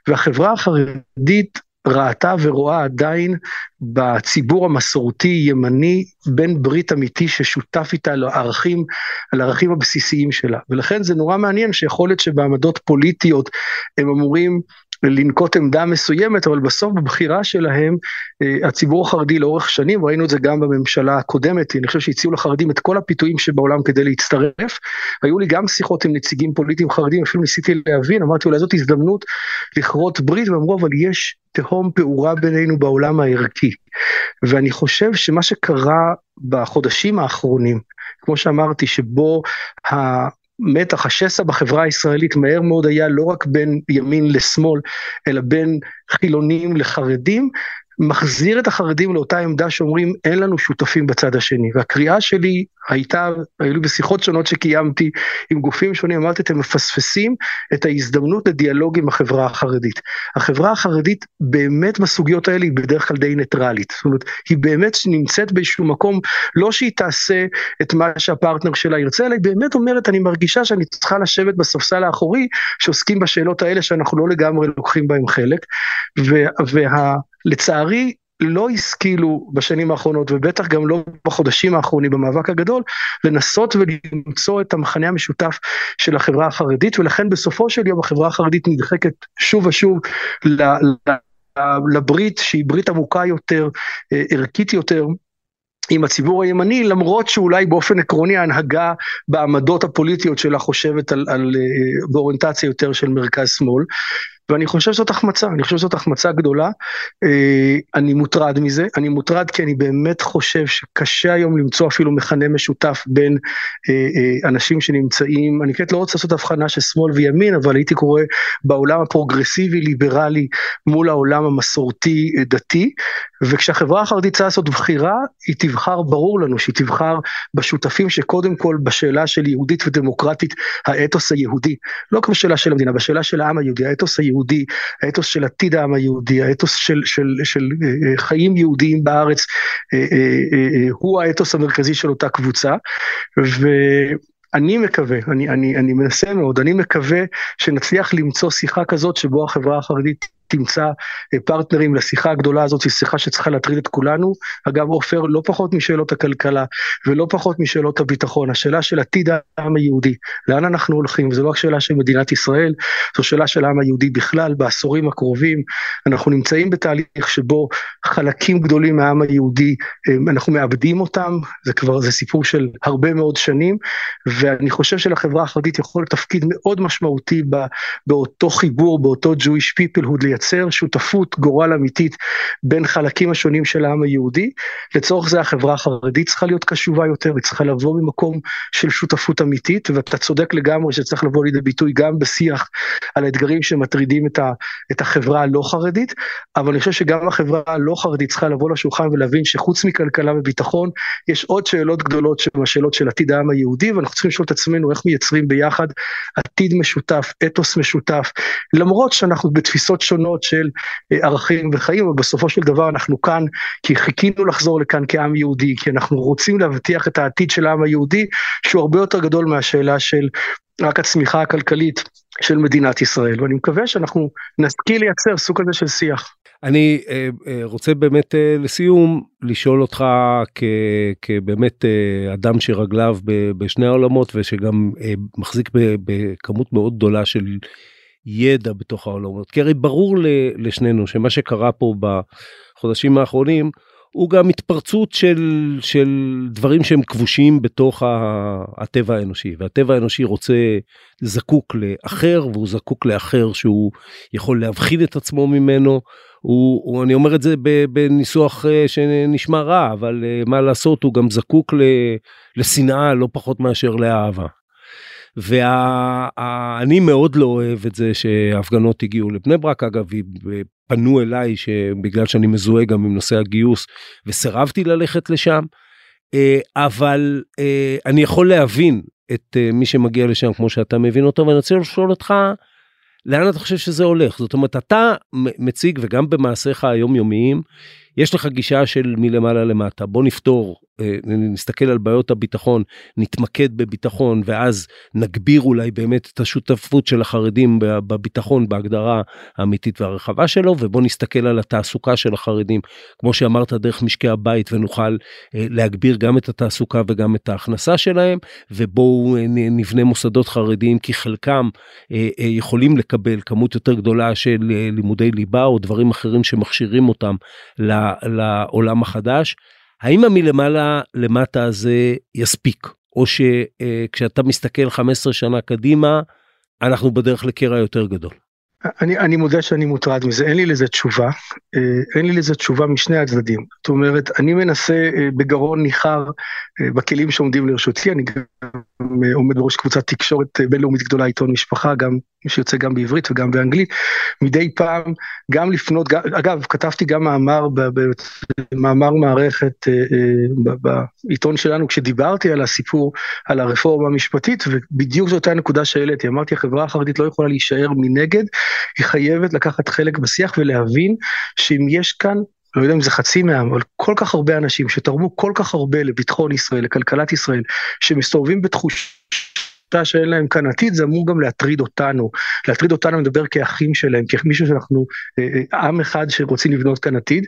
והחברה החרדית ראתה ורואה עדיין בציבור המסורתי ימני בן ברית אמיתי ששותף איתה לערכים, על הערכים הבסיסיים שלה. ולכן זה נורא מעניין שיכול להיות שבעמדות פוליטיות הם אמורים לנקוט עמדה מסוימת, אבל בסוף בבחירה שלהם, אה, הציבור החרדי לאורך שנים, ראינו את זה גם בממשלה הקודמת, אני חושב שהציעו לחרדים את כל הפיתויים שבעולם כדי להצטרף. היו לי גם שיחות עם נציגים פוליטיים חרדים, אפילו ניסיתי להבין, אמרתי אולי זאת הזדמנות לכרות ברית, ואמרו אבל יש תהום פעורה בינינו בעולם הערכי. ואני חושב שמה שקרה בחודשים האחרונים, כמו שאמרתי, שבו מתח השסע בחברה הישראלית מהר מאוד היה לא רק בין ימין לשמאל, אלא בין חילונים לחרדים, מחזיר את החרדים לאותה עמדה שאומרים אין לנו שותפים בצד השני. והקריאה שלי הייתה, היו לי בשיחות שונות שקיימתי עם גופים שונים, אמרתי אתם מפספסים את ההזדמנות לדיאלוג עם החברה החרדית. החברה החרדית באמת בסוגיות האלה היא בדרך כלל די ניטרלית. זאת אומרת, היא באמת נמצאת באיזשהו מקום, לא שהיא תעשה את מה שהפרטנר שלה ירצה, אלא היא באמת אומרת אני מרגישה שאני צריכה לשבת בספסל האחורי שעוסקים בשאלות האלה שאנחנו לא לגמרי לוקחים בהם חלק. וה... לצערי לא השכילו בשנים האחרונות ובטח גם לא בחודשים האחרונים במאבק הגדול לנסות ולמצוא את המחנה המשותף של החברה החרדית ולכן בסופו של יום החברה החרדית נדחקת שוב ושוב לברית שהיא ברית עמוקה יותר, אה, ערכית יותר. עם הציבור הימני למרות שאולי באופן עקרוני ההנהגה בעמדות הפוליטיות שלה חושבת על, על אה, באוריינטציה יותר של מרכז שמאל ואני חושב שזאת החמצה, אני חושב שזאת החמצה גדולה. אה, אני מוטרד מזה, אני מוטרד כי אני באמת חושב שקשה היום למצוא אפילו מכנה משותף בין אה, אה, אנשים שנמצאים, אני באמת לא רוצה לעשות הבחנה של שמאל וימין, אבל הייתי קורא בעולם הפרוגרסיבי ליברלי מול העולם המסורתי דתי, וכשהחברה החרדית צריכה לעשות בחירה, היא תבחר, ברור לנו שהיא תבחר בשותפים שקודם כל בשאלה של יהודית ודמוקרטית, האתוס היהודי, לא כמו שאלה של המדינה, בשאלה של העם היהודי, האתוס היהודי. היהודי, האתוס של עתיד העם היהודי, האתוס של, של, של, של חיים יהודיים בארץ, הוא האתוס המרכזי של אותה קבוצה. ו... אני מקווה, אני, אני, אני מנסה מאוד, אני מקווה שנצליח למצוא שיחה כזאת שבו החברה החרדית תמצא אה, פרטנרים לשיחה הגדולה הזאת, היא שיחה שצריכה להטריד את כולנו. אגב, עופר, לא פחות משאלות הכלכלה ולא פחות משאלות הביטחון, השאלה של עתיד העם היהודי, לאן אנחנו הולכים, זו לא רק שאלה של מדינת ישראל, זו שאלה של העם היהודי בכלל, בעשורים הקרובים. אנחנו נמצאים בתהליך שבו חלקים גדולים מהעם היהודי, אה, אנחנו מאבדים אותם, זה כבר, זה סיפור של הרבה מאוד שנים, ואני חושב שלחברה החרדית יכול תפקיד מאוד משמעותי באותו חיבור, באותו Jewish peoplehood, לייצר שותפות גורל אמיתית בין חלקים השונים של העם היהודי. לצורך זה החברה החרדית צריכה להיות קשובה יותר, היא צריכה לבוא ממקום של שותפות אמיתית, ואתה צודק לגמרי שצריך לבוא לידי ביטוי גם בשיח על האתגרים שמטרידים את, ה, את החברה הלא חרדית, אבל אני חושב שגם החברה הלא חרדית צריכה לבוא לשולחן ולהבין שחוץ מכלכלה וביטחון, יש עוד שאלות גדולות שהן השאלות של עתיד העם היהודי, ואנחנו צריכים לשאול את עצמנו איך מייצרים ביחד עתיד משותף, אתוס משותף, למרות שאנחנו בתפיסות שונות. שונות של אה, ערכים וחיים, אבל בסופו של דבר אנחנו כאן כי חיכינו לחזור לכאן כעם יהודי, כי אנחנו רוצים להבטיח את העתיד של העם היהודי, שהוא הרבה יותר גדול מהשאלה של רק הצמיחה הכלכלית של מדינת ישראל, ואני מקווה שאנחנו נשכיל לייצר סוג כזה של שיח. אני אה, אה, רוצה באמת לסיום לשאול אותך כ, כבאמת אדם שרגליו בשני העולמות ושגם מחזיק בכמות מאוד גדולה של ידע בתוך העולמות. כי הרי ברור לשנינו שמה שקרה פה בחודשים האחרונים הוא גם התפרצות של, של דברים שהם כבושים בתוך הטבע האנושי והטבע האנושי רוצה זקוק לאחר והוא זקוק לאחר שהוא יכול להבחין את עצמו ממנו. הוא, הוא אני אומר את זה בניסוח אה, שנשמע רע אבל אה, מה לעשות הוא גם זקוק לשנאה לא פחות מאשר לאהבה. ואני מאוד לא אוהב את זה שהפגנות הגיעו לבני ברק אגב פנו אליי שבגלל שאני מזוהה גם עם נושא הגיוס וסירבתי ללכת לשם. אה, אבל אה, אני יכול להבין את אה, מי שמגיע לשם כמו שאתה מבין אותו ואני רוצה לשאול אותך לאן אתה חושב שזה הולך? זאת אומרת אתה מציג וגם במעשיך היומיומיים יש לך גישה של מלמעלה למטה. בוא נפתור אה, נסתכל על בעיות הביטחון נתמקד בביטחון ואז נגביר אולי באמת את השותפות של החרדים בביטחון בהגדרה האמיתית והרחבה שלו ובוא נסתכל על התעסוקה של החרדים כמו שאמרת דרך משקי הבית ונוכל אה, להגביר גם את התעסוקה וגם את ההכנסה שלהם ובואו אה, נבנה מוסדות חרדיים כי חלקם יכולים לקבל כמות יותר גדולה של לימודי ליבה או דברים אחרים שמכשירים אותם לעולם החדש. האם המלמעלה למטה הזה יספיק או שכשאתה מסתכל 15 שנה קדימה אנחנו בדרך לקרע יותר גדול. אני, אני מודה שאני מוטרד מזה, אין לי לזה תשובה, אה, אין לי לזה תשובה משני הצדדים. זאת אומרת, אני מנסה אה, בגרון ניחר אה, בכלים שעומדים לרשותי, אני גם עומד בראש קבוצת תקשורת בינלאומית גדולה, עיתון משפחה, גם שיוצא גם בעברית וגם באנגלית, מדי פעם גם לפנות, אגב, כתבתי גם מאמר, מאמר מערכת בעיתון שלנו, כשדיברתי על הסיפור, על הרפורמה המשפטית, ובדיוק זו אותה נקודה שהעליתי, אמרתי, החברה החרדית לא יכולה להישאר מנגד, היא חייבת לקחת חלק בשיח ולהבין שאם יש כאן לא יודע אם זה חצי מהעם, אבל כל כך הרבה אנשים שתרמו כל כך הרבה לביטחון ישראל, לכלכלת ישראל, שמסתובבים בתחושה שאין להם כאן עתיד, זה אמור גם להטריד אותנו. להטריד אותנו, מדבר כאחים שלהם, כמישהו שאנחנו אה, אה, עם אחד שרוצים לבנות כאן עתיד.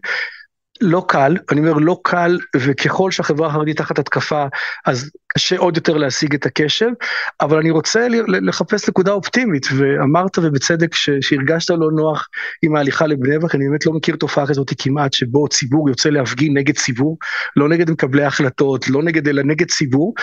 לא קל, אני אומר לא קל, וככל שהחברה החרדית תחת התקפה, אז קשה עוד יותר להשיג את הקשב, אבל אני רוצה לחפש נקודה אופטימית, ואמרת ובצדק שהרגשת לא נוח עם ההליכה לבני ברק, אני באמת לא מכיר תופעה כזאת כמעט, שבו ציבור יוצא להפגין נגד ציבור, לא נגד מקבלי החלטות, לא נגד, אלא נגד ציבור,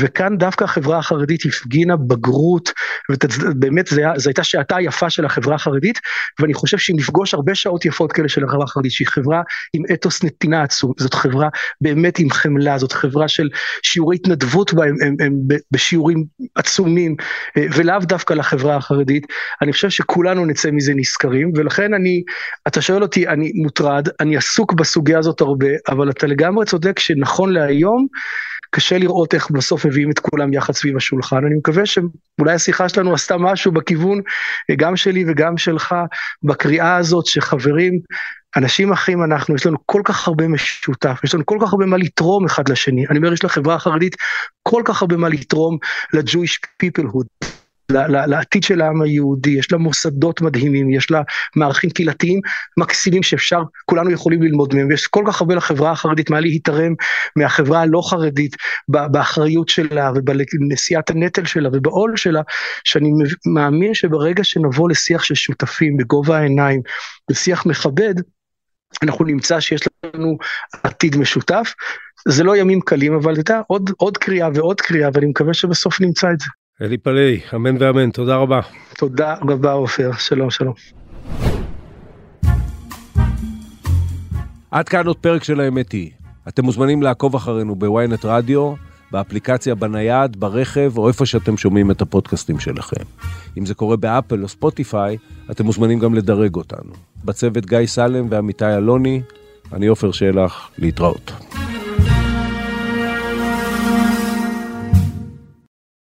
וכאן דווקא החברה החרדית הפגינה בגרות, ובאמת זו הייתה שעתה יפה של החברה החרדית, ואני חושב שאם נפגוש הרבה שעות יפות כאלה של החברה החרדית, שהיא חברה עם אתוס נתינה עצום, זאת חברה באמת עם חמלה, זאת חברה של שיעורי התנדבות בה, הם, הם, הם בשיעורים עצומים, אה, ולאו דווקא לחברה החרדית, אני חושב שכולנו נצא מזה נשכרים, ולכן אני, אתה שואל אותי, אני מוטרד, אני עסוק בסוגיה הזאת הרבה, אבל אתה לגמרי צודק שנכון להיום, קשה לראות איך בסוף מביאים את כולם יחד סביב השולחן. אני מקווה שאולי השיחה שלנו עשתה משהו בכיוון, גם שלי וגם שלך, בקריאה הזאת שחברים, אנשים אחים אנחנו, יש לנו כל כך הרבה משותף, יש לנו כל כך הרבה מה לתרום אחד לשני. אני אומר, יש לחברה החרדית כל כך הרבה מה לתרום ל-Jewish peoplehood. לעתיד של העם היהודי, יש לה מוסדות מדהימים, יש לה מערכים קהילתיים מקסימים שאפשר, כולנו יכולים ללמוד מהם, ויש כל כך הרבה לחברה החרדית מה להתערם מהחברה הלא חרדית באחריות שלה ובנשיאת הנטל שלה ובעול שלה, שאני מאמין שברגע שנבוא לשיח של שותפים בגובה העיניים, בשיח מכבד, אנחנו נמצא שיש לנו עתיד משותף. זה לא ימים קלים, אבל אתה יודע, עוד, עוד קריאה ועוד קריאה, ואני מקווה שבסוף נמצא את זה. אלי פלאי, אמן ואמן, תודה רבה. תודה רבה עופר, שלום שלום. עד כאן עוד פרק של האמת היא. אתם מוזמנים לעקוב אחרינו בוויינט רדיו, באפליקציה בנייד, ברכב, או איפה שאתם שומעים את הפודקאסטים שלכם. אם זה קורה באפל או ספוטיפיי, אתם מוזמנים גם לדרג אותנו. בצוות גיא סלם ועמיתי אלוני, אני עופר שלח, להתראות.